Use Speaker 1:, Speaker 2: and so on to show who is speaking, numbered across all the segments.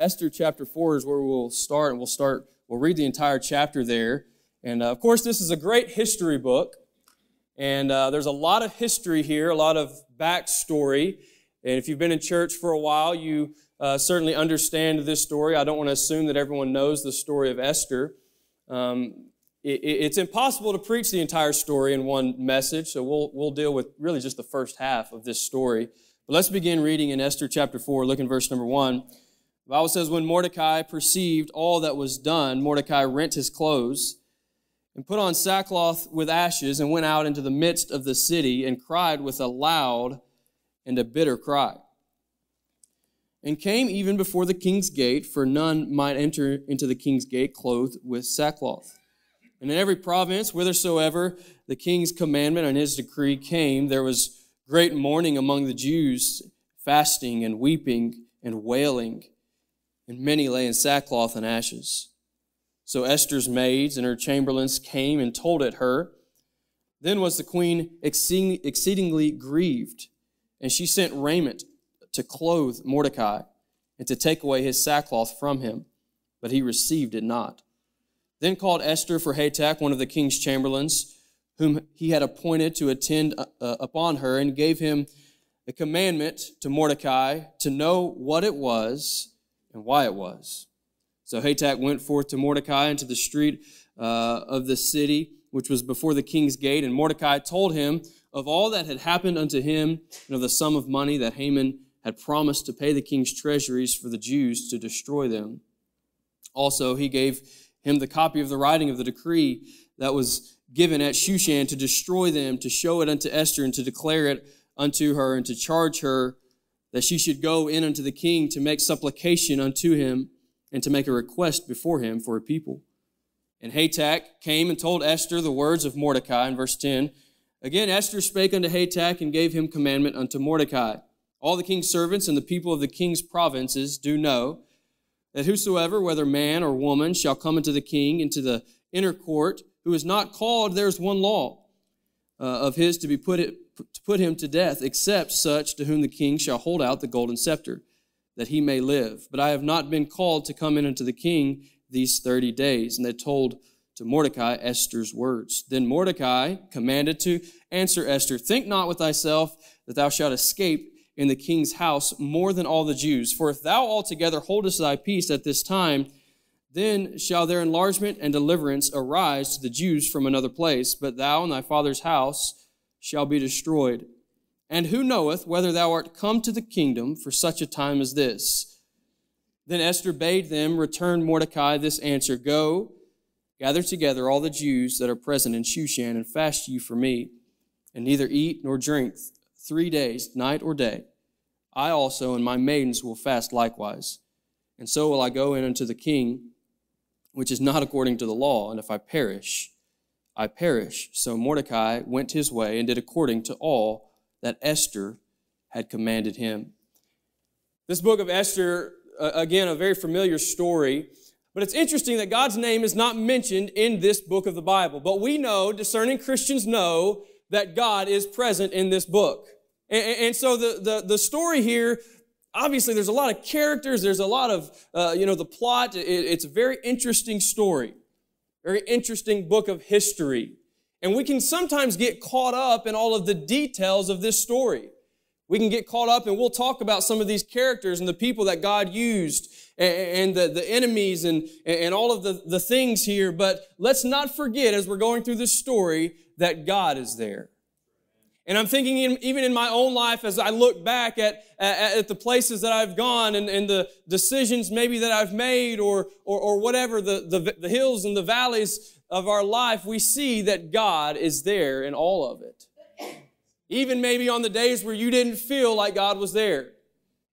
Speaker 1: Esther chapter 4 is where we'll start, and we'll start, we'll read the entire chapter there. And uh, of course, this is a great history book. And uh, there's a lot of history here, a lot of backstory. And if you've been in church for a while, you uh, certainly understand this story. I don't want to assume that everyone knows the story of Esther. Um, it, it's impossible to preach the entire story in one message, so we'll, we'll deal with really just the first half of this story. But let's begin reading in Esther chapter 4, look in verse number 1. The Bible says, When Mordecai perceived all that was done, Mordecai rent his clothes and put on sackcloth with ashes and went out into the midst of the city and cried with a loud and a bitter cry. And came even before the king's gate, for none might enter into the king's gate clothed with sackcloth. And in every province, whithersoever the king's commandment and his decree came, there was great mourning among the Jews, fasting and weeping and wailing, and many lay in sackcloth and ashes. So Esther's maids and her chamberlains came and told it her. Then was the queen exceedingly grieved, and she sent raiment to clothe Mordecai and to take away his sackcloth from him, but he received it not. Then called Esther for Hatach, one of the king's chamberlains, whom he had appointed to attend uh, uh, upon her, and gave him a commandment to Mordecai to know what it was and why it was. So Hatach went forth to Mordecai into the street uh, of the city, which was before the king's gate, and Mordecai told him of all that had happened unto him, and of the sum of money that Haman had promised to pay the king's treasuries for the Jews to destroy them. Also, he gave him the copy of the writing of the decree that was given at Shushan to destroy them, to show it unto Esther, and to declare it unto her, and to charge her that she should go in unto the king to make supplication unto him and to make a request before him for a people. And Hatach came and told Esther the words of Mordecai in verse 10. Again, Esther spake unto Hatach and gave him commandment unto Mordecai. All the king's servants and the people of the king's provinces do know that whosoever, whether man or woman, shall come into the king, into the inner court, who is not called, there is one law uh, of his to be put, to put him to death, except such to whom the king shall hold out the golden scepter that he may live. But I have not been called to come in unto the king these thirty days. And they told to Mordecai Esther's words. Then Mordecai commanded to answer Esther, Think not with thyself that thou shalt escape in the king's house more than all the Jews. For if thou altogether holdest thy peace at this time, then shall their enlargement and deliverance arise to the Jews from another place, but thou and thy father's house shall be destroyed. And who knoweth whether thou art come to the kingdom for such a time as this? Then Esther bade them return Mordecai this answer Go, gather together all the Jews that are present in Shushan, and fast ye for me, and neither eat nor drink three days, night or day. I also and my maidens will fast likewise. And so will I go in unto the king, which is not according to the law, and if I perish, I perish. So Mordecai went his way and did according to all that Esther had commanded him. This book of Esther, uh, again, a very familiar story, but it's interesting that God's name is not mentioned in this book of the Bible. But we know, discerning Christians know, that God is present in this book. And, and so the, the, the story here obviously there's a lot of characters there's a lot of uh, you know the plot it, it's a very interesting story very interesting book of history and we can sometimes get caught up in all of the details of this story. We can get caught up and we'll talk about some of these characters and the people that God used and, the, the enemies and, and all of the, the things here. But let's not forget as we're going through this story that God is there. And I'm thinking in, even in my own life as I look back at, at, at, the places that I've gone and, and the decisions maybe that I've made or, or, or whatever, the, the, the hills and the valleys of our life, we see that God is there in all of it. Even maybe on the days where you didn't feel like God was there.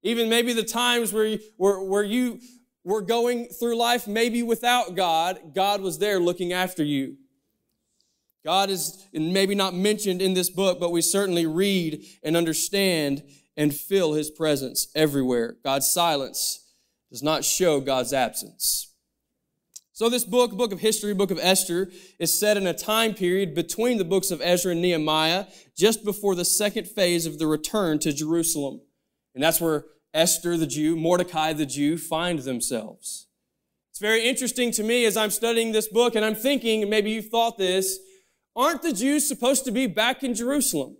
Speaker 1: Even maybe the times where you, where, where you were going through life maybe without God, God was there looking after you. God is maybe not mentioned in this book, but we certainly read and understand and feel his presence everywhere. God's silence does not show God's absence. So this book, book of history, book of Esther, is set in a time period between the books of Ezra and Nehemiah, just before the second phase of the return to Jerusalem. And that's where Esther the Jew, Mordecai the Jew find themselves. It's very interesting to me as I'm studying this book and I'm thinking, maybe you've thought this, aren't the Jews supposed to be back in Jerusalem?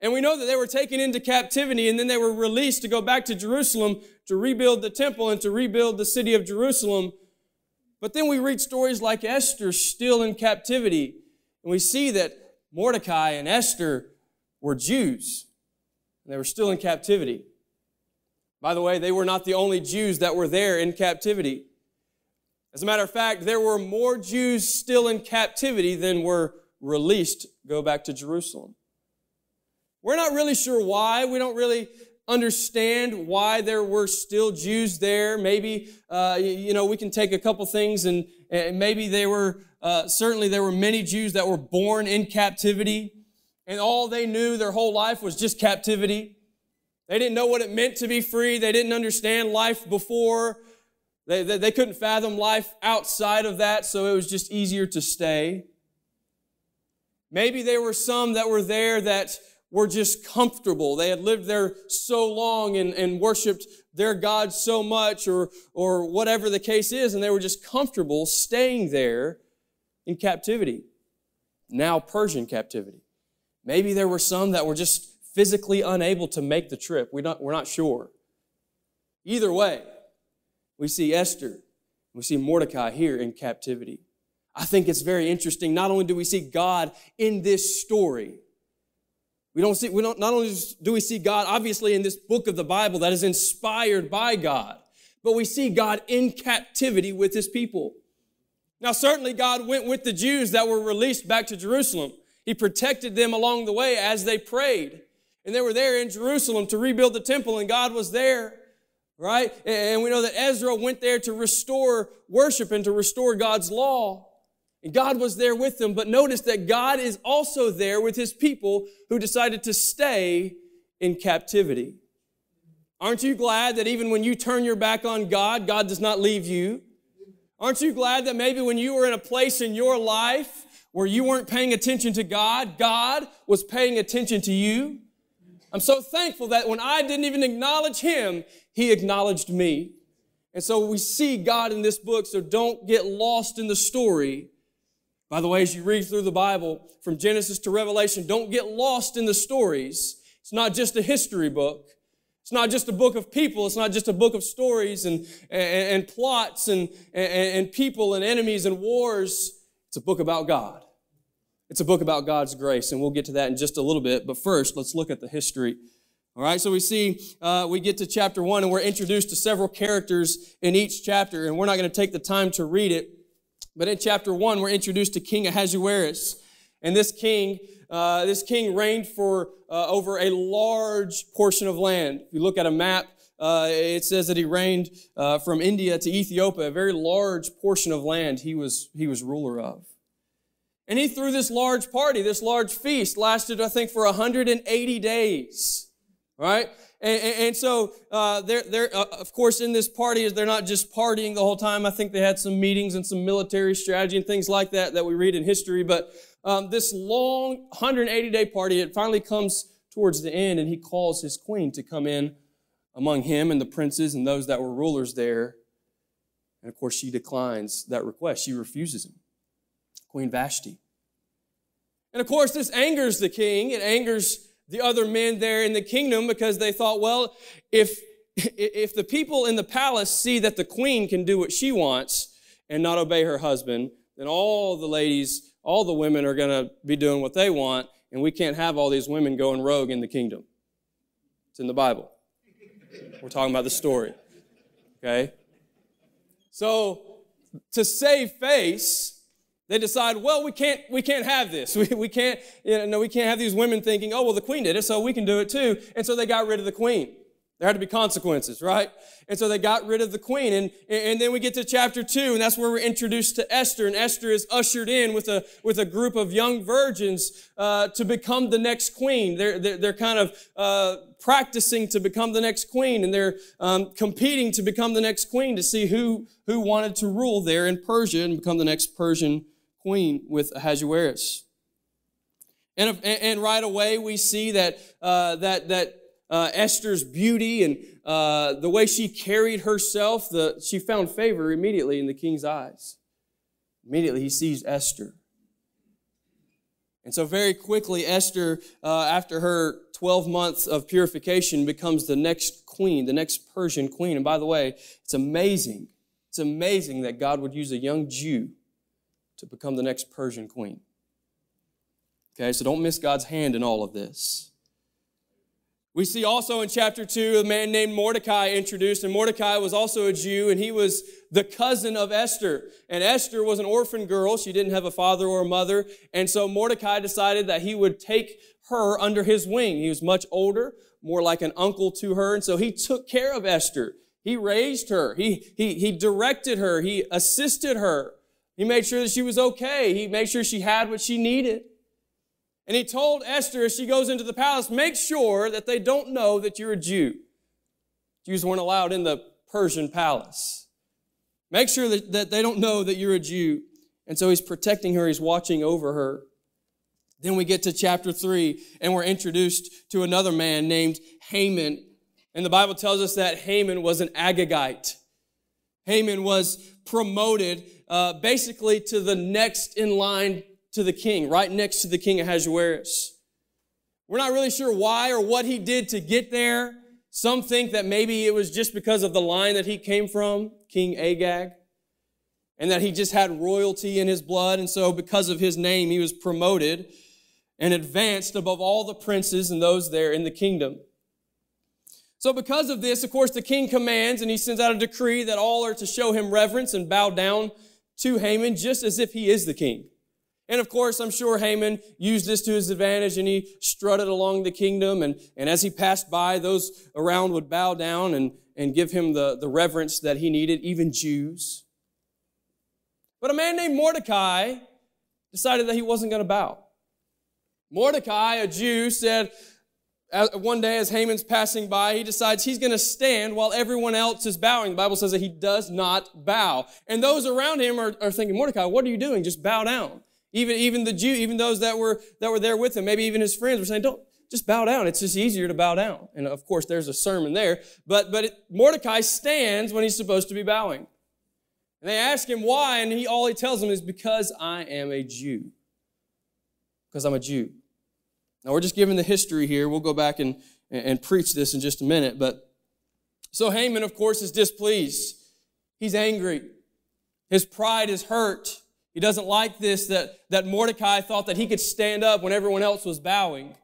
Speaker 1: And we know that they were taken into captivity and then they were released to go back to Jerusalem to rebuild the temple and to rebuild the city of Jerusalem. But then we read stories like Esther still in captivity, and we see that Mordecai and Esther were Jews, and they were still in captivity. By the way, they were not the only Jews that were there in captivity. As a matter of fact, there were more Jews still in captivity than were released go back to Jerusalem. We're not really sure why. We don't really understand why there were still Jews there. Maybe, uh, you know, we can take a couple things and, and maybe they were, uh, certainly there were many Jews that were born in captivity and all they knew their whole life was just captivity. They didn't know what it meant to be free. They didn't understand life before. They, they, they couldn't fathom life outside of that, so it was just easier to stay. Maybe there were some that were there that were just comfortable. They had lived there so long and, and worshiped their God so much or, or whatever the case is, and they were just comfortable staying there in captivity. Now Persian captivity. Maybe there were some that were just physically unable to make the trip. We're not, we're not sure. Either way, we see Esther, we see Mordecai here in captivity. I think it's very interesting. Not only do we see God in this story, we don't see, we don't, not only do we see God obviously in this book of the Bible that is inspired by God, but we see God in captivity with his people. Now, certainly God went with the Jews that were released back to Jerusalem. He protected them along the way as they prayed. And they were there in Jerusalem to rebuild the temple, and God was there, right? And we know that Ezra went there to restore worship and to restore God's law. And God was there with them, but notice that God is also there with his people who decided to stay in captivity. Aren't you glad that even when you turn your back on God, God does not leave you? Aren't you glad that maybe when you were in a place in your life where you weren't paying attention to God, God was paying attention to you? I'm so thankful that when I didn't even acknowledge Him, He acknowledged me. And so we see God in this book, so don't get lost in the story by the way, as you read through the Bible from Genesis to Revelation, don't get lost in the stories. It's not just a history book. It's not just a book of people. It's not just a book of stories and, and, and plots and, and, and people and enemies and wars. It's a book about God. It's a book about God's grace, and we'll get to that in just a little bit. But first, let's look at the history. All right, so we see, uh, we get to chapter one, and we're introduced to several characters in each chapter, and we're not going to take the time to read it. But in chapter one, we're introduced to King Ahasuerus. And this king, uh, this king reigned for uh, over a large portion of land. If you look at a map, uh, it says that he reigned uh, from India to Ethiopia, a very large portion of land he was, he was ruler of. And he threw this large party, this large feast, lasted, I think, for 180 days. Right? And, and, and so, uh, they're, they're, uh, of course, in this party, they're not just partying the whole time. I think they had some meetings and some military strategy and things like that that we read in history. But um, this long 180 day party, it finally comes towards the end, and he calls his queen to come in among him and the princes and those that were rulers there. And of course, she declines that request. She refuses him. Queen Vashti. And of course, this angers the king. It angers the other men there in the kingdom because they thought, well, if, if the people in the palace see that the queen can do what she wants and not obey her husband, then all the ladies, all the women are going to be doing what they want, and we can't have all these women going rogue in the kingdom. It's in the Bible. We're talking about the story. Okay? So, to save face, they decide, well, we can't, we can't have this. We, we can't, you know, no, we can't have these women thinking, oh, well, the queen did it, so we can do it too. And so they got rid of the queen. There had to be consequences, right? And so they got rid of the queen. And, and then we get to chapter two, and that's where we're introduced to Esther. And Esther is ushered in with a, with a group of young virgins uh, to become the next queen. They're, they're, they're kind of uh, practicing to become the next queen, and they're um, competing to become the next queen to see who, who wanted to rule there in Persia and become the next Persian queen with Ahasuerus. And, and right away we see that, uh, that, that uh, Esther's beauty and uh, the way she carried herself, the, she found favor immediately in the king's eyes. Immediately he sees Esther. And so, very quickly, Esther, uh, after her 12 months of purification, becomes the next queen, the next Persian queen. And by the way, it's amazing. It's amazing that God would use a young Jew to become the next Persian queen. Okay, so don't miss God's hand in all of this. We see also in chapter 2 a man named Mordecai introduced, and Mordecai was also a Jew, and he was the cousin of Esther. And Esther was an orphan girl. She didn't have a father or a mother. And so Mordecai decided that he would take her under his wing. He was much older, more like an uncle to her. And so he took care of Esther. He raised her. He, he, he directed her. He assisted her. He made sure that she was okay. He made sure she had what she needed. And he told Esther as she goes into the palace, make sure that they don't know that you're a Jew. Jews weren't allowed in the Persian palace. Make sure that, that they don't know that you're a Jew. And so he's protecting her, he's watching over her. Then we get to chapter 3, and we're introduced to another man named Haman. And the Bible tells us that Haman was an Agagite. Haman was promoted uh, basically to the next in line to the king, right next to the king Ahasuerus. We're not really sure why or what he did to get there. Some think that maybe it was just because of the line that he came from, King Agag, and that he just had royalty in his blood. And so, because of his name, he was promoted and advanced above all the princes and those there in the kingdom. So, because of this, of course, the king commands and he sends out a decree that all are to show him reverence and bow down to Haman just as if he is the king. And of course, I'm sure Haman used this to his advantage and he strutted along the kingdom. And, and as he passed by, those around would bow down and, and give him the, the reverence that he needed, even Jews. But a man named Mordecai decided that he wasn't going to bow. Mordecai, a Jew, said, one day as Haman's passing by, he decides he's going to stand while everyone else is bowing. The Bible says that he does not bow. And those around him are, are thinking, Mordecai, what are you doing? Just bow down. Even, even the Jew, even those that were, that were there with him, maybe even his friends were saying, don't, just bow down. It's just easier to bow down. And of course, there's a sermon there. But, but it, Mordecai stands when he's supposed to be bowing. And they ask him why, and he, all he tells them is, because I am a Jew. Because I'm a Jew. Now, we're just giving the history here. We'll go back and, and preach this in just a minute. But so Haman, of course, is displeased. He's angry. His pride is hurt. He doesn't like this that, that Mordecai thought that he could stand up when everyone else was bowing.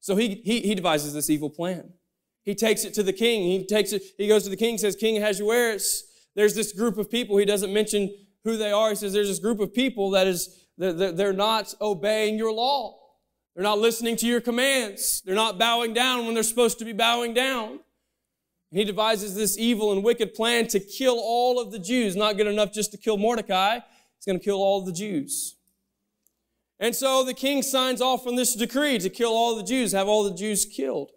Speaker 1: So he, he, he devises this evil plan. He takes it to the king. He takes it, he goes to the king, says, King Ahasuerus, there's this group of people. He doesn't mention who they are. He says, there's this group of people that is, they're, they're not obeying your law. They're not listening to your commands. They're not bowing down when they're supposed to be bowing down. He devises this evil and wicked plan to kill all of the Jews. Not good enough just to kill Mordecai. He's going to kill all the Jews. And so the king signs off on this decree to kill all the Jews, have all the Jews killed.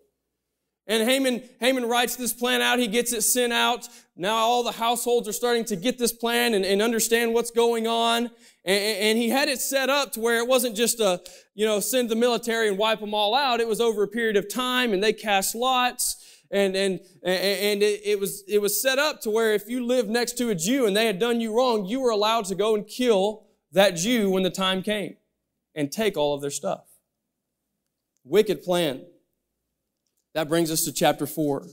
Speaker 1: And Haman, Haman writes this plan out. He gets it sent out. Now all the households are starting to get this plan and, and understand what's going on. And, and, he had it set up to where it wasn't just a, you know, send the military and wipe them all out. It was over a period of time and they cast lots and and and it, it, was it was set up to where if you lived next to a Jew and they had done you wrong, you were allowed to go and kill that Jew when the time came and take all of their stuff. Wicked plan. That brings us to chapter 4.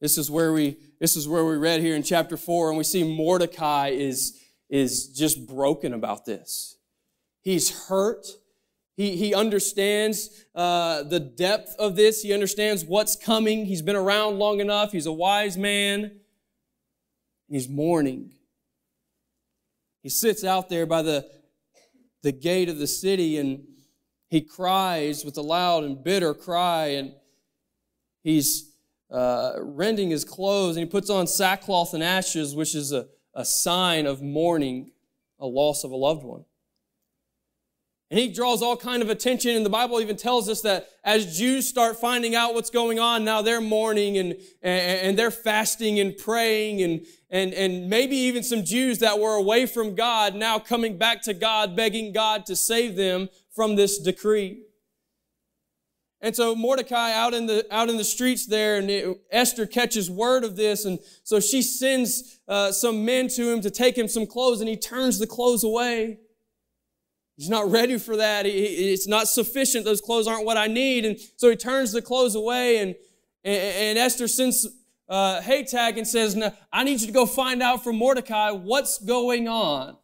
Speaker 1: This is where we this is where we read here in chapter 4 and we see Mordecai is is just broken about this. He's hurt. He, he understands uh, the depth of this. He understands what's coming. He's been around long enough. He's a wise man. He's mourning. He sits out there by the, the gate of the city and he cries with a loud and bitter cry. And he's uh, rending his clothes, and he puts on sackcloth and ashes, which is a, a sign of mourning a loss of a loved one. And he draws all kind of attention, and the Bible even tells us that as Jews start finding out what's going on, now they're mourning and, and, and they're fasting and praying, and, and, and maybe even some Jews that were away from God now coming back to God, begging God to save them from this decree. And so Mordecai out in the out in the streets there, and it, Esther catches word of this, and so she sends uh, some men to him to take him some clothes, and he turns the clothes away. He's not ready for that. He, it's not sufficient. Those clothes aren't what I need, and so he turns the clothes away, and and, and Esther sends uh, Hatag and says, no, "I need you to go find out from Mordecai what's going on."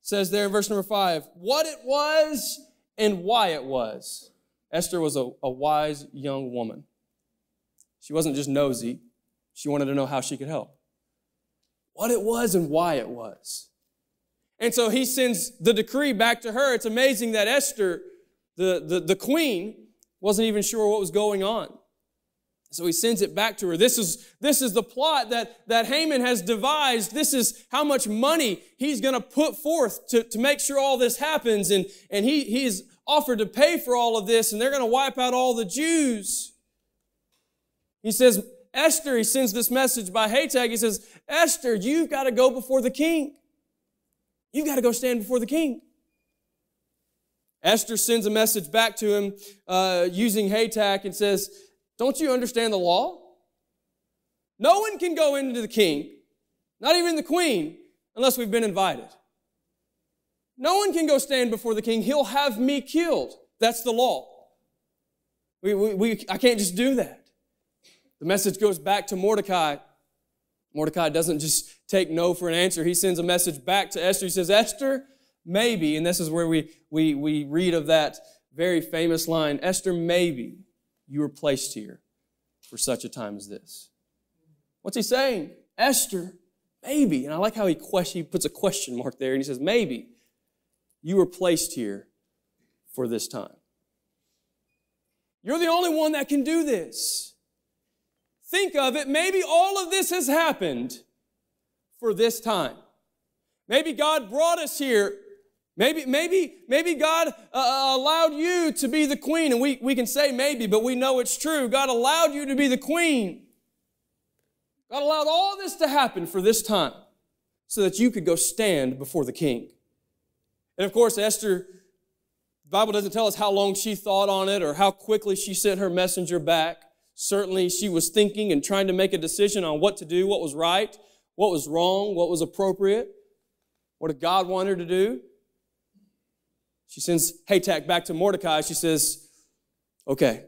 Speaker 1: Says there in verse number five, what it was and why it was. Esther was a, a wise young woman. She wasn't just nosy, she wanted to know how she could help. What it was and why it was. And so he sends the decree back to her. It's amazing that Esther, the, the, the queen, wasn't even sure what was going on. So he sends it back to her. This is, this is the plot that, that Haman has devised. This is how much money he's going to put forth to, to make sure all this happens. And, and he, he is offered to pay for all of this, and they're going to wipe out all the Jews. He says, Esther, he sends this message by Hatag. He says, Esther, you've got to go before the king. You've got to go stand before the king. Esther sends a message back to him uh, using Hatag and says, Don't you understand the law? No one can go into the king, not even the queen, unless we've been invited. No one can go stand before the king. He'll have me killed. That's the law. We, we, we, I can't just do that. The message goes back to Mordecai. Mordecai doesn't just take no for an answer. He sends a message back to Esther. He says, Esther, maybe, and this is where we, we, we read of that very famous line Esther, maybe you were placed here for such a time as this. What's he saying? Esther, maybe. And I like how he, question, he puts a question mark there and he says, maybe you were placed here for this time. You're the only one that can do this. Think of it, maybe all of this has happened for this time. Maybe God brought us here. Maybe, maybe, maybe God uh, uh, allowed you to be the queen, and we, we can say maybe, but we know it's true. God allowed you to be the queen. God allowed all this to happen for this time so that you could go stand before the king. And of course, Esther, the Bible doesn't tell us how long she thought on it or how quickly she sent her messenger back. Certainly, she was thinking and trying to make a decision on what to do, what was right, what was wrong, what was appropriate. What did God want her to do? She sends Hatag back to Mordecai. She says, Okay,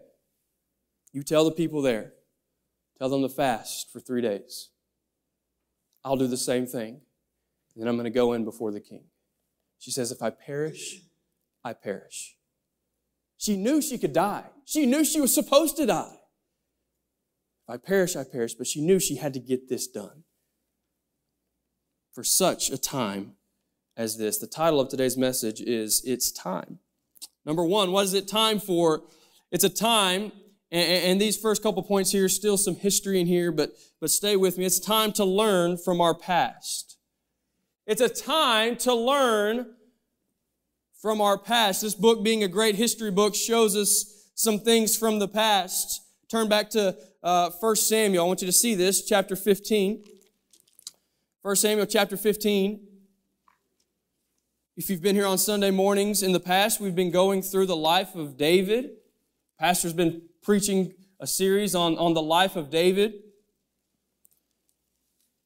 Speaker 1: you tell the people there, tell them to fast for three days. I'll do the same thing. And then I'm going to go in before the king. She says, If I perish, I perish. She knew she could die. She knew she was supposed to die. If I perish, I perish. But she knew she had to get this done for such a time as this. The title of today's message is It's Time. Number one, what is it time for? It's a time, and, these first couple points here, still some history in here, but, but stay with me. It's time to learn from our past. It's a time to learn from our past. This book, being a great history book, shows us some things from the past. Turn back to uh, 1 Samuel. I want you to see this, chapter 15. 1 Samuel chapter 15. If you've been here on Sunday mornings in the past, we've been going through the life of David. Pastor's been preaching a series on, on the life of David.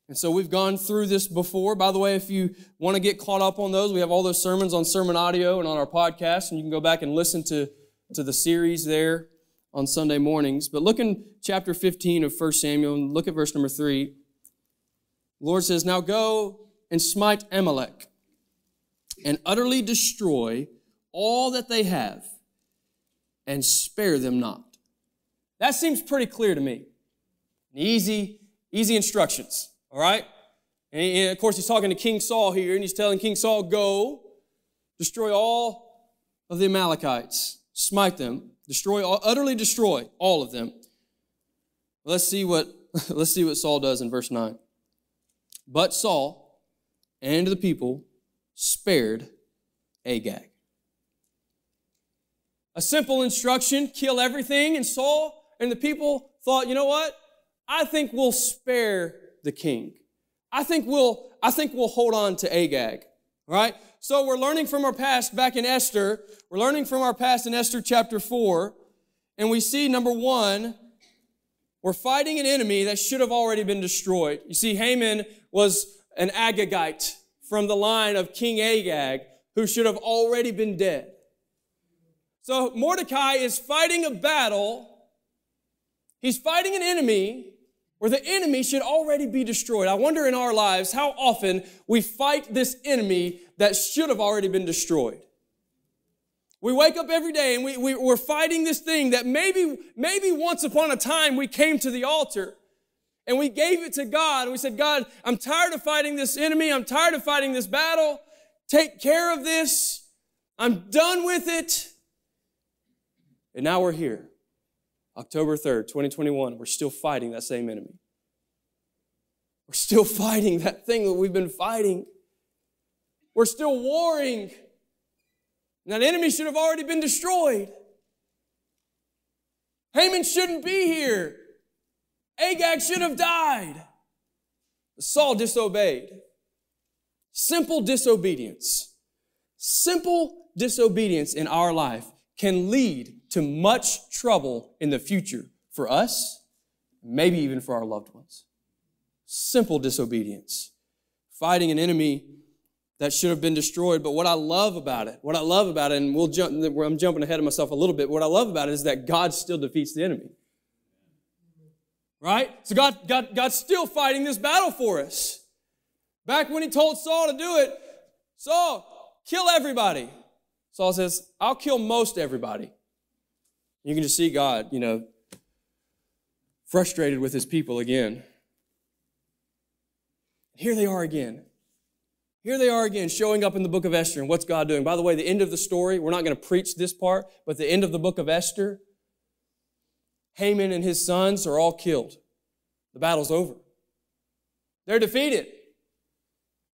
Speaker 1: And so we've gone through this before. By the way, if you want to get caught up on those, we have all those sermons on sermon audio and on our podcast, and you can go back and listen to, to the series there on Sunday mornings. But look in chapter 15 of 1 Samuel and look at verse number 3. The Lord says, Now go and smite Amalek and utterly destroy all that they have and spare them not. That seems pretty clear to me. Easy, easy instructions. All right? And, and of course, he's talking to King Saul here, and he's telling King Saul, Go, destroy all of the Amalekites, smite them, destroy, all, utterly destroy all of them. Let's see what let's see what Saul does in verse 9. But Saul and the people spared Agag. A simple instruction, kill everything, and Saul and the people thought, you know what? I think we'll spare the king. I think we'll, I think we'll hold on to Agag. Right? So we're learning from our past back in Esther. We're learning from our past in Esther chapter 4. And we see number one, we're fighting an enemy that should have already been destroyed. You see, Haman was an Agagite from the line of King Agag who should have already been dead. So Mordecai is fighting a battle. He's fighting an enemy where the enemy should already be destroyed. I wonder in our lives how often we fight this enemy that should have already been destroyed. We wake up every day and we, we, we're fighting this thing that maybe, maybe once upon a time we came to the altar and we gave it to God and we said, God, I'm tired of fighting this enemy. I'm tired of fighting this battle. Take care of this. I'm done with it. And now we're here. October 3rd, 2021, we're still fighting that same enemy. We're still fighting that thing that we've been fighting. We're still warring. And that enemy should have already been destroyed. Haman shouldn't be here. Agag should have died. Saul disobeyed. Simple disobedience. Simple disobedience in our life can lead to much trouble in the future for us, maybe even for our loved ones. Simple disobedience. Fighting an enemy that should have been destroyed. But what I love about it, what I love about it, and we'll jump, I'm jumping ahead of myself a little bit. What I love about it is that God still defeats the enemy. Right? So God, God, God's still fighting this battle for us. Back when he told Saul to do it, Saul, kill everybody. Saul says, I'll kill most everybody. You can just see God, you know, frustrated with his people again. Here they are again. Here they are again, showing up in the book of Esther. And what's God doing? By the way, the end of the story, we're not going to preach this part, but the end of the book of Esther, Haman and his sons are all killed. The battle's over. They're defeated.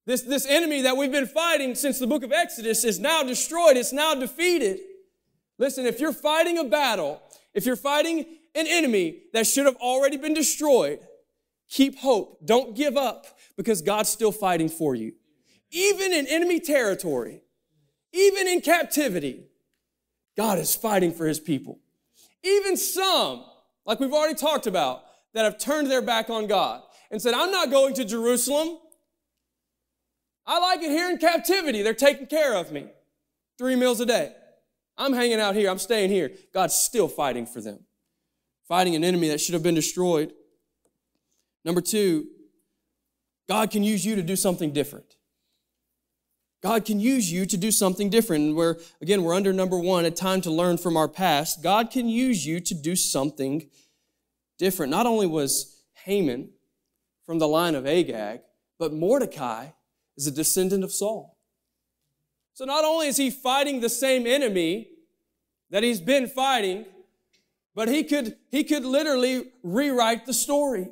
Speaker 1: This, this enemy that we've been fighting since the book of Exodus is now destroyed. It's now defeated. Listen, if you're fighting a battle, if you're fighting an enemy that should have already been destroyed, keep hope. Don't give up because God's still fighting for you. Even in enemy territory, even in captivity, God is fighting for his people. Even some, like we've already talked about, that have turned their back on God and said, I'm not going to Jerusalem. I like it here in captivity. They're taking care of me. Three meals a day. I'm hanging out here. I'm staying here. God's still fighting for them, fighting an enemy that should have been destroyed. Number two, God can use you to do something different. God can use you to do something different. We're, again, we're under number one, a time to learn from our past. God can use you to do something different. Not only was Haman from the line of Agag, but Mordecai is a descendant of Saul. So not only is he fighting the same enemy that he's been fighting, but he could, he could literally rewrite the story.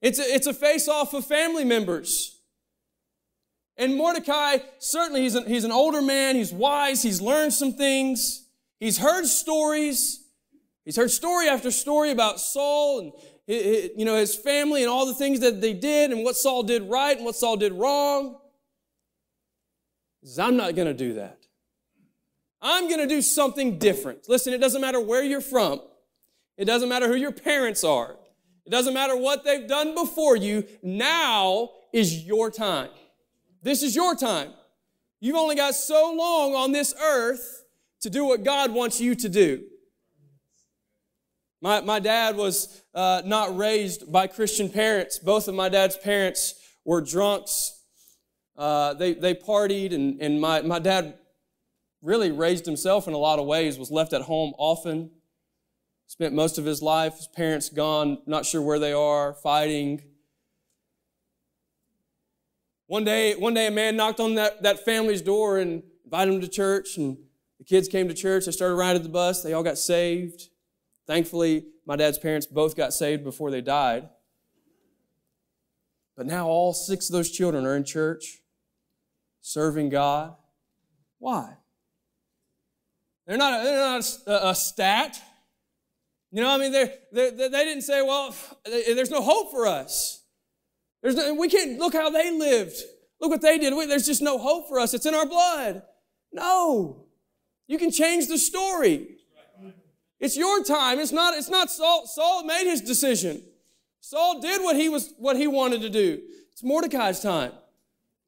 Speaker 1: It's a, it's a face off of family members. And Mordecai, certainly he's, he's an older man, he's wise, he's learned some things, he's heard stories, he's heard story after story about Saul and you know his family and all the things that they did and what Saul did right and what Saul did wrong I'm not going to do that. I'm going to do something different. Listen, it doesn't matter where you're from. It doesn't matter who your parents are. It doesn't matter what they've done before you. Now is your time. This is your time. You've only got so long on this earth to do what God wants you to do. My, my dad was uh, not raised by Christian parents. Both of my dad's parents were drunks uh, they, they partied, and, and my, my dad really raised himself in a lot of ways, was left at home often, spent most of his life, his parents gone, not sure where they are, fighting. One day, one day a man knocked on that, that family's door and invited them to church, and the kids came to church. They started riding the bus. They all got saved. Thankfully, my dad's parents both got saved before they died. But now all six of those children are in church, serving God. Why? They're not, they're not a, a stat. You know, I mean, they're, they're, they didn't say, well, there's no hope for us. There's no, we can't look how they lived. Look what they did. There's just no hope for us. It's in our blood. No. You can change the story. It's your time. It's not, it's not Saul. Saul made his decision. Saul did what he was, what he wanted to do. It's Mordecai's time.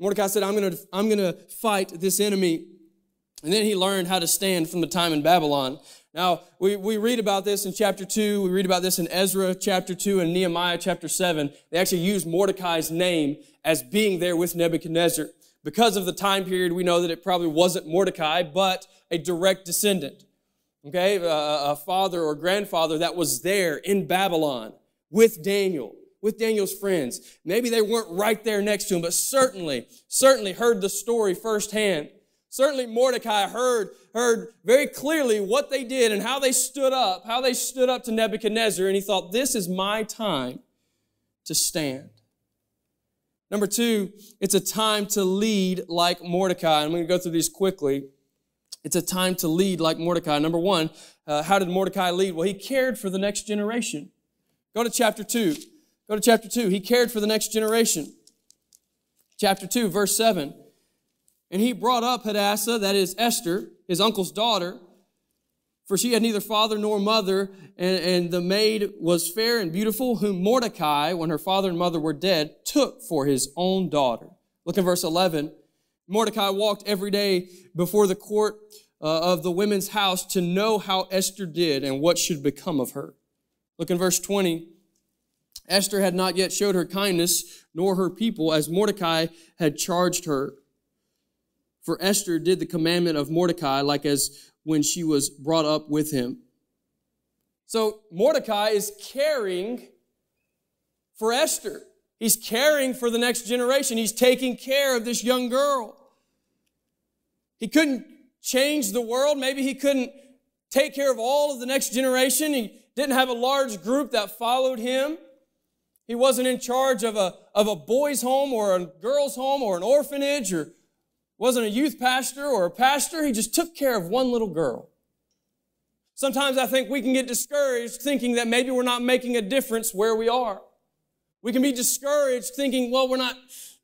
Speaker 1: Mordecai said, I'm gonna, I'm gonna fight this enemy. And then he learned how to stand from the time in Babylon. Now, we, we read about this in chapter 2. We read about this in Ezra chapter 2 and Nehemiah chapter 7. They actually use Mordecai's name as being there with Nebuchadnezzar. Because of the time period, we know that it probably wasn't Mordecai, but a direct descendant. Okay, a, a father or grandfather that was there in Babylon with Daniel, with Daniel's friends. Maybe they weren't right there next to him, but certainly, certainly heard the story firsthand. Certainly Mordecai heard, heard very clearly what they did and how they stood up, how they stood up to Nebuchadnezzar, and he thought, this is my time to stand. Number two, it's a time to lead like Mordecai. I'm going to go through these quickly. It's a time to lead like Mordecai. Number one, uh, how did Mordecai lead? Well, he cared for the next generation. Go to chapter 2. Go to chapter 2. He cared for the next generation. Chapter 2, verse 7. And he brought up Hadassah, that is Esther, his uncle's daughter, for she had neither father nor mother, and, and the maid was fair and beautiful, whom Mordecai, when her father and mother were dead, took for his own daughter. Look in verse 11. Mordecai walked every day before the court uh, of the women's house to know how Esther did and what should become of her. Look in verse 20. Esther had not yet showed her kindness, nor her people, as Mordecai had charged her. For Esther did the commandment of Mordecai, like as when she was brought up with him. So Mordecai is caring for Esther. He's caring for the next generation. He's taking care of this young girl. He couldn't change the world. Maybe he couldn't take care of all of the next generation. He didn't have a large group that followed him. He wasn't in charge of a, of a boys' home or a girls' home or an orphanage or wasn't a youth pastor or a pastor. He just took care of one little girl. Sometimes I think we can get discouraged thinking that maybe we're not making a difference where we are. We can be discouraged thinking, well, we're not,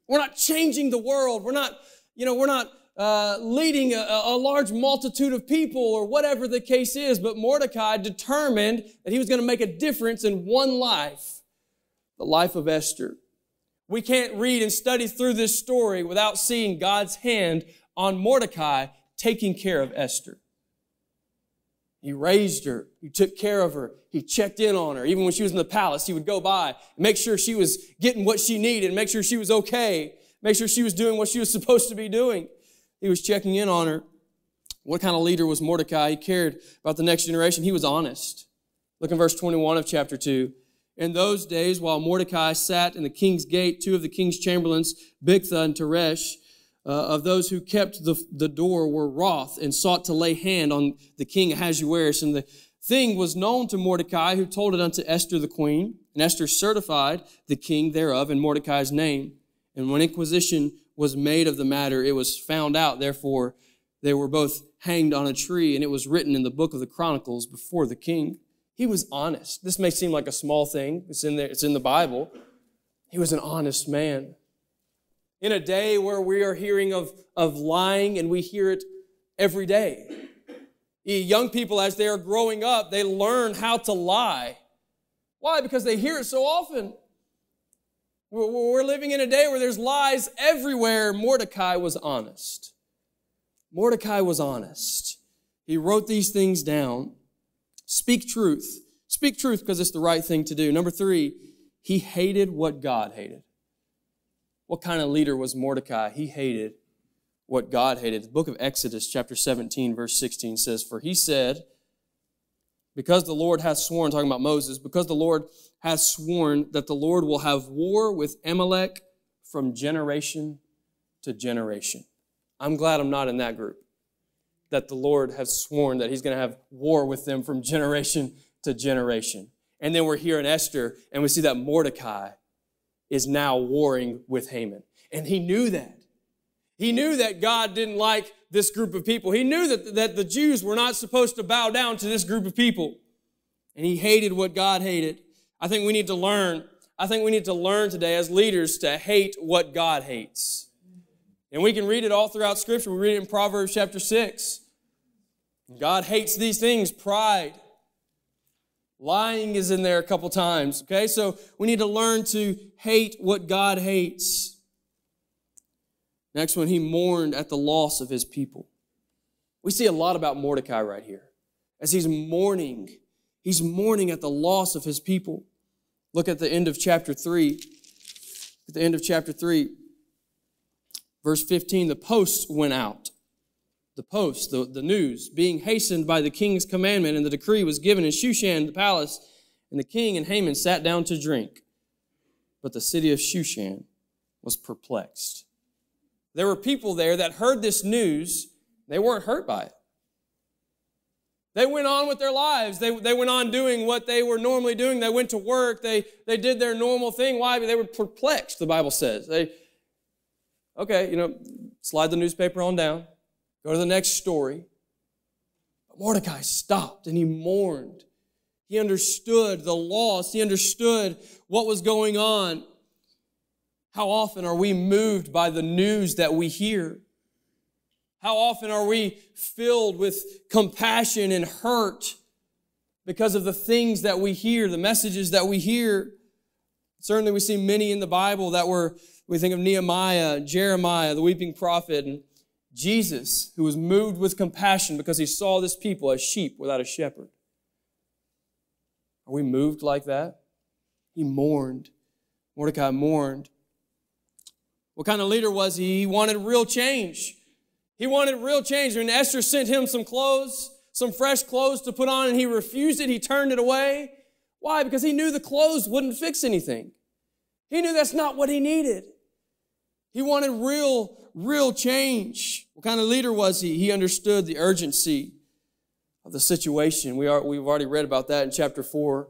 Speaker 1: we're not changing the world. We're not, you know, we're not uh, leading a, a large multitude of people or whatever the case is. But Mordecai determined that he was going to make a difference in one life, the life of Esther. We can't read and study through this story without seeing God's hand on Mordecai taking care of Esther. He raised her. He took care of her. He checked in on her. Even when she was in the palace, he would go by and make sure she was getting what she needed, make sure she was okay, make sure she was doing what she was supposed to be doing. He was checking in on her. What kind of leader was Mordecai? He cared about the next generation. He was honest. Look in verse 21 of chapter 2. In those days, while Mordecai sat in the king's gate, two of the king's chamberlains, Bigtha and Teresh, uh, of those who kept the, the door were wroth and sought to lay hand on the king Ahasuerus. And the thing was known to Mordecai, who told it unto Esther the queen. And Esther certified the king thereof in Mordecai's name. And when inquisition was made of the matter, it was found out, therefore, they were both hanged on a tree, and it was written in the book of the Chronicles before the king. He was honest. This may seem like a small thing. It's in there, it's in the Bible. He was an honest man. In a day where we are hearing of, of lying and we hear it every day. Young people, as they are growing up, they learn how to lie. Why? Because they hear it so often. We're living in a day where there's lies everywhere. Mordecai was honest. Mordecai was honest. He wrote these things down. Speak truth. Speak truth because it's the right thing to do. Number three, he hated what God hated. What kind of leader was Mordecai? He hated what God hated. The book of Exodus, chapter 17, verse 16 says, For he said, because the Lord hath sworn, talking about Moses, because the Lord hath sworn that the Lord will have war with Amalek from generation to generation. I'm glad I'm not in that group that the Lord has sworn that He's going to have war with them from generation to generation. And then we're here in Esther, and we see that Mordecai is now warring with Haman. And he knew that. He knew that God didn't like this group of people. He knew that, that the Jews were not supposed to bow down to this group of people. And he hated what God hated. I think we need to learn. I think we need to learn today as leaders to hate what God hates. And we can read it all throughout Scripture. We read it in Proverbs chapter 6. God hates these things pride. Lying is in there a couple times, okay? So we need to learn to hate what God hates. Next one, he mourned at the loss of his people. We see a lot about Mordecai right here. As he's mourning, he's mourning at the loss of his people. Look at the end of chapter 3. At the end of chapter 3, verse 15, the post went out the post, the, the news, being hastened by the king's commandment, and the decree was given in Shushan, the palace, and the king and Haman sat down to drink. But the city of Shushan was perplexed. There were people there that heard this news, they weren't hurt by it. They went on with their lives. They, they went on doing what they were normally doing. They went to work. They, they did their normal thing. Why? They were perplexed, the Bible says. They, okay, you know, slide the newspaper on down. Go to the next story. But Mordecai stopped and he mourned. He understood the loss. He understood what was going on. How often are we moved by the news that we hear? How often are we filled with compassion and hurt because of the things that we hear, the messages that we hear? Certainly, we see many in the Bible that were, we think of Nehemiah, Jeremiah, the weeping prophet, and Jesus, who was moved with compassion because he saw this people as sheep without a shepherd. Are we moved like that? He mourned. Mordecai mourned. What kind of leader was he? He wanted real change. He wanted real change. When Esther sent him some clothes, some fresh clothes to put on, and he refused it, he turned it away. Why? Because he knew the clothes wouldn't fix anything. He knew that's not what he needed. He wanted real, real change. What kind of leader was he? He understood the urgency of the situation. We are, we've already read about that in chapter 4.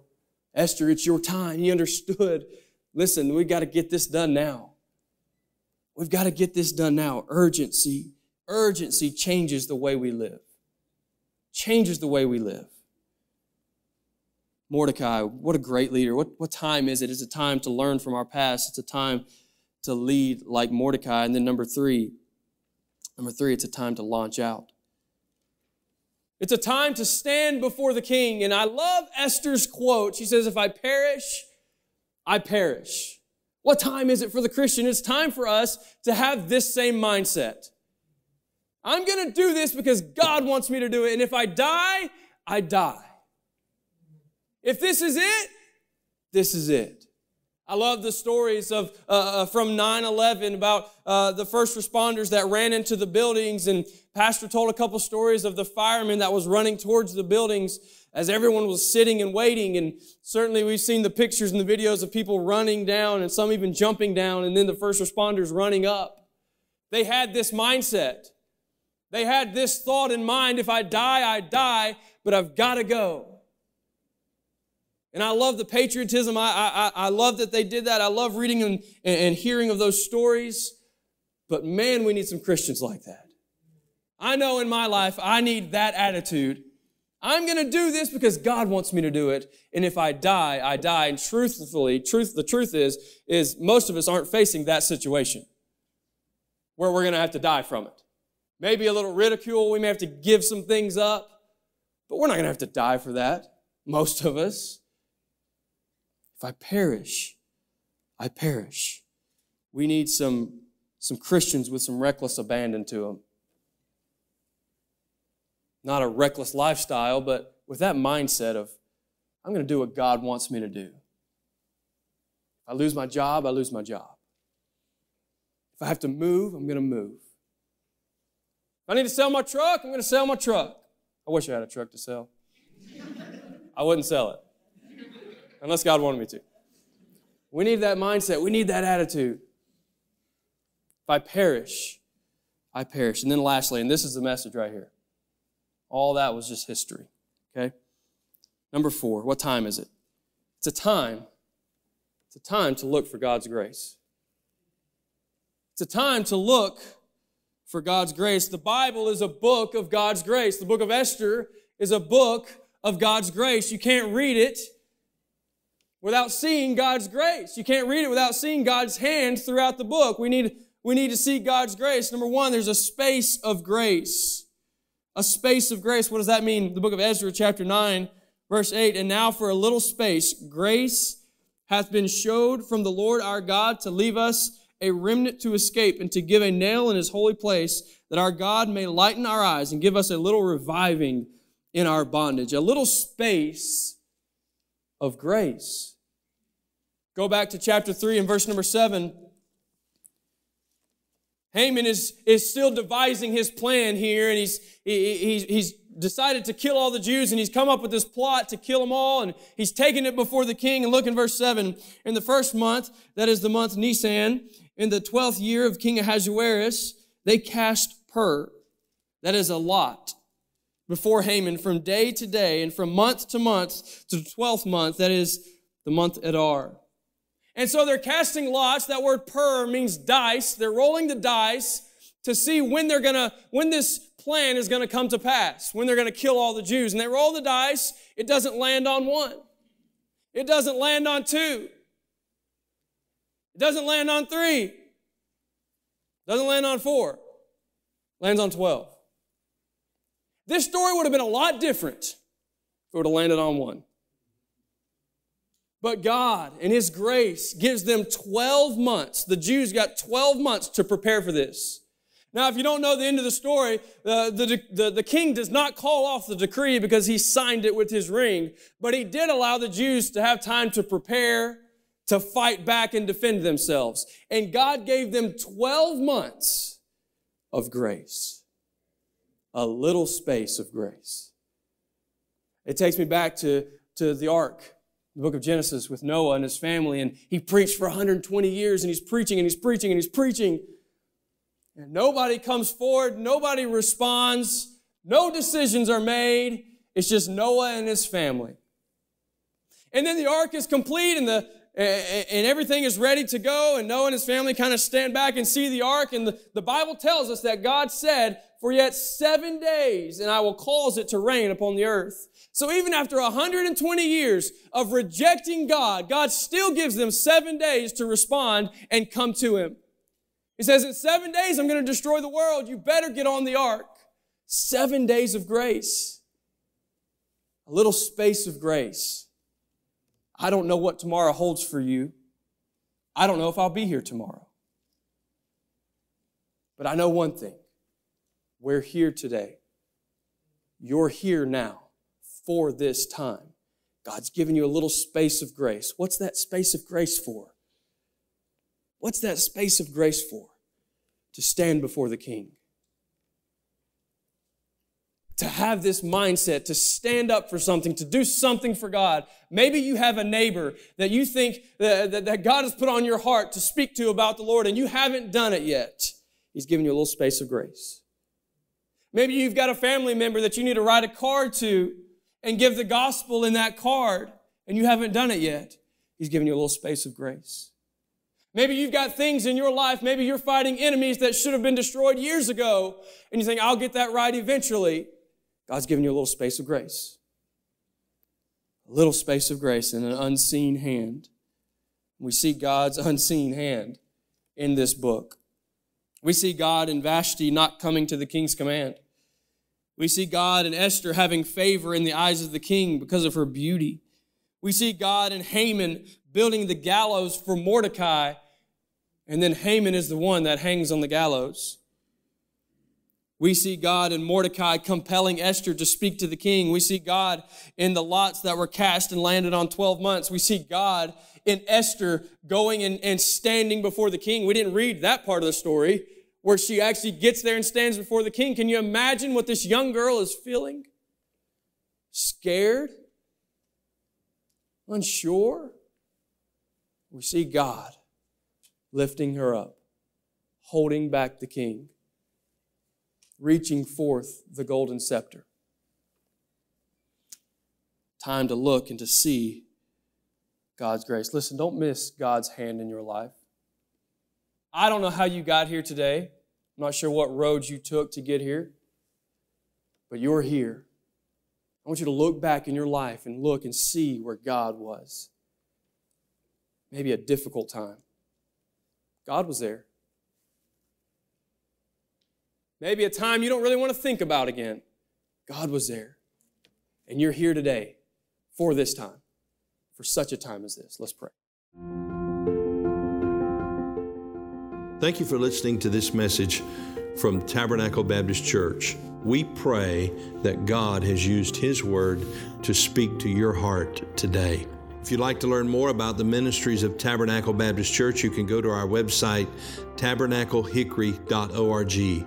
Speaker 1: Esther, it's your time. He understood. Listen, we've got to get this done now. We've got to get this done now. Urgency. Urgency changes the way we live. Changes the way we live. Mordecai, what a great leader. What, what time is it? It's a time to learn from our past. It's a time to lead like Mordecai. And then number three, number three, it's a time to launch out. It's a time to stand before the king. And I love Esther's quote. She says, If I perish, I perish. What time is it for the Christian? It's time for us to have this same mindset. I'm going to do this because God wants me to do it. And if I die, I die. If this is it, this is it. I love the stories of uh, uh from 9/11 about uh, the first responders that ran into the buildings, and Pastor told a couple stories of the firemen that was running towards the buildings as everyone was sitting and waiting. And certainly we've seen the pictures and the videos of people running down, and some even jumping down, and then the first responders running up. They had this mindset. They had this thought in mind: if I die, I die, but I've got to go. And I love the patriotism. I, I, I love that they did that. I love reading and, and hearing of those stories. But man, we need some Christians like that. I know in my life, I need that attitude. I'm going to do this because God wants me to do it. And if I die, I die. And truthfully, truth, the truth is, is most of us aren't facing that situation where we're going to have to die from it. Maybe a little ridicule. We may have to give some things up, but we're not going to have to die for that. Most of us. If I perish, I perish. We need some, some Christians with some reckless abandon to them. Not a reckless lifestyle, but with that mindset of, I'm going to do what God wants me to do. If I lose my job, I lose my job. If I have to move, I'm going to move. If I need to sell my truck, I'm going to sell my truck. I wish I had a truck to sell. I wouldn't sell it unless God wanted me to. We need that mindset. We need that attitude. If I perish, I perish. And then lastly, and this is the message right here. All that was just history. Okay? Number four, what time is it? It's a time. It's a time to look for God's grace. It's a time to look for God's grace. The Bible is a book of God's grace. The book of Esther is a book of God's grace. You can't read it without seeing God's grace. You can't read it without seeing God's hand throughout the book. We need, we need to see God's grace. Number one, there's a space of grace. A space of grace. What does that mean? The book of Ezra, chapter 9, verse 8. And now for a little space, grace hath been showed from the Lord our God to leave us a remnant to escape and to give a nail in his holy place, that our God may lighten our eyes and give us a little reviving in our bondage. A little space of grace. Go back to chapter 3 and verse number 7. Haman is, is still devising his plan here, and he's, he, he's, he's decided to kill all the Jews, and he's come up with this plot to kill them all, and he's taken it before the king. And look in verse 7. In the first month, that is the month Nisan, in the twelfth year of King Ahasuerus, they cast pur, that is a lot, before Haman from day to day and from month to month to the twelfth month, that is the month Adar. And so they're casting lots. That word pur means dice. They're rolling the dice to see when they're gonna, when this plan is gonna come to pass, when they're gonna kill all the Jews. And they roll the dice. It doesn't land on one. It doesn't land on two. It doesn't land on three. It Doesn't land on four. Lands on 12. This story would have been a lot different if it would have landed on one. But God, in His grace, gives them 12 months. The Jews got 12 months to prepare for this. Now, if you don't know the end of the story, uh, the, the, the, the, king does not call off the decree because he signed it with his ring, but he did allow the Jews to have time to prepare, to fight back and defend themselves. And God gave them 12 months of grace a little space of grace. It takes me back to, to the ark, the book of Genesis with Noah and his family, and he preached for 120 years, and he's preaching and he's preaching and he's preaching. And nobody comes forward, nobody responds, no decisions are made. It's just Noah and his family. And then the ark is complete and the and everything is ready to go, and Noah and his family kind of stand back and see the ark. And the, the Bible tells us that God said, For yet seven days, and I will cause it to rain upon the earth. So even after 120 years of rejecting God, God still gives them seven days to respond and come to Him. He says, In seven days, I'm going to destroy the world. You better get on the ark. Seven days of grace. A little space of grace. I don't know what tomorrow holds for you. I don't know if I'll be here tomorrow. But I know one thing we're here today. You're here now for this time. God's given you a little space of grace. What's that space of grace for? What's that space of grace for? To stand before the King to have this mindset, to stand up for something, to do something for God. Maybe you have a neighbor that you think that, that, that, God has put on your heart to speak to about the Lord and you haven't done it yet. He's given you a little space of grace. Maybe you've got a family member that you need to write a card to and give the gospel in that card and you haven't done it yet. He's given you a little space of grace. Maybe you've got things in your life, maybe you're fighting enemies that should have been destroyed years ago, and you think, I'll get that right eventually. God's given you a little space of grace. A little space of grace and an unseen hand. We see God's unseen hand in this book. We see God in Vashti not coming to the king's command. We see God in Esther having favor in the eyes of the king because of her beauty. We see God in Haman building the gallows for Mordecai, and then Haman is the one that hangs on the gallows. We see God in Mordecai compelling Esther to speak to the king. We see God in the lots that were cast and landed on 12 months. We see God in Esther going and, and standing before the king. We didn't read that part of the story where she actually gets there and stands before the king. Can you imagine what this young girl is feeling? Scared? Unsure? We see God lifting her up, holding back the king reaching forth the golden scepter. time to look and to see God's grace. Listen, don't miss God's hand in your life. I don't know how you got here today. I'm not sure what roads you took to get here, but you're here. I want you to look back in your life and look and see where God was. Maybe a difficult time. God was there. Maybe a time you don't really want to think about again. God was there. And you're here today for this time, for such a time as this. Let's pray.
Speaker 2: Thank you for listening to this message from Tabernacle Baptist Church. We pray that God has used His Word to speak to your heart today. If you'd like to learn more about the ministries of Tabernacle Baptist Church, you can go to our website, tabernaclehickory.org.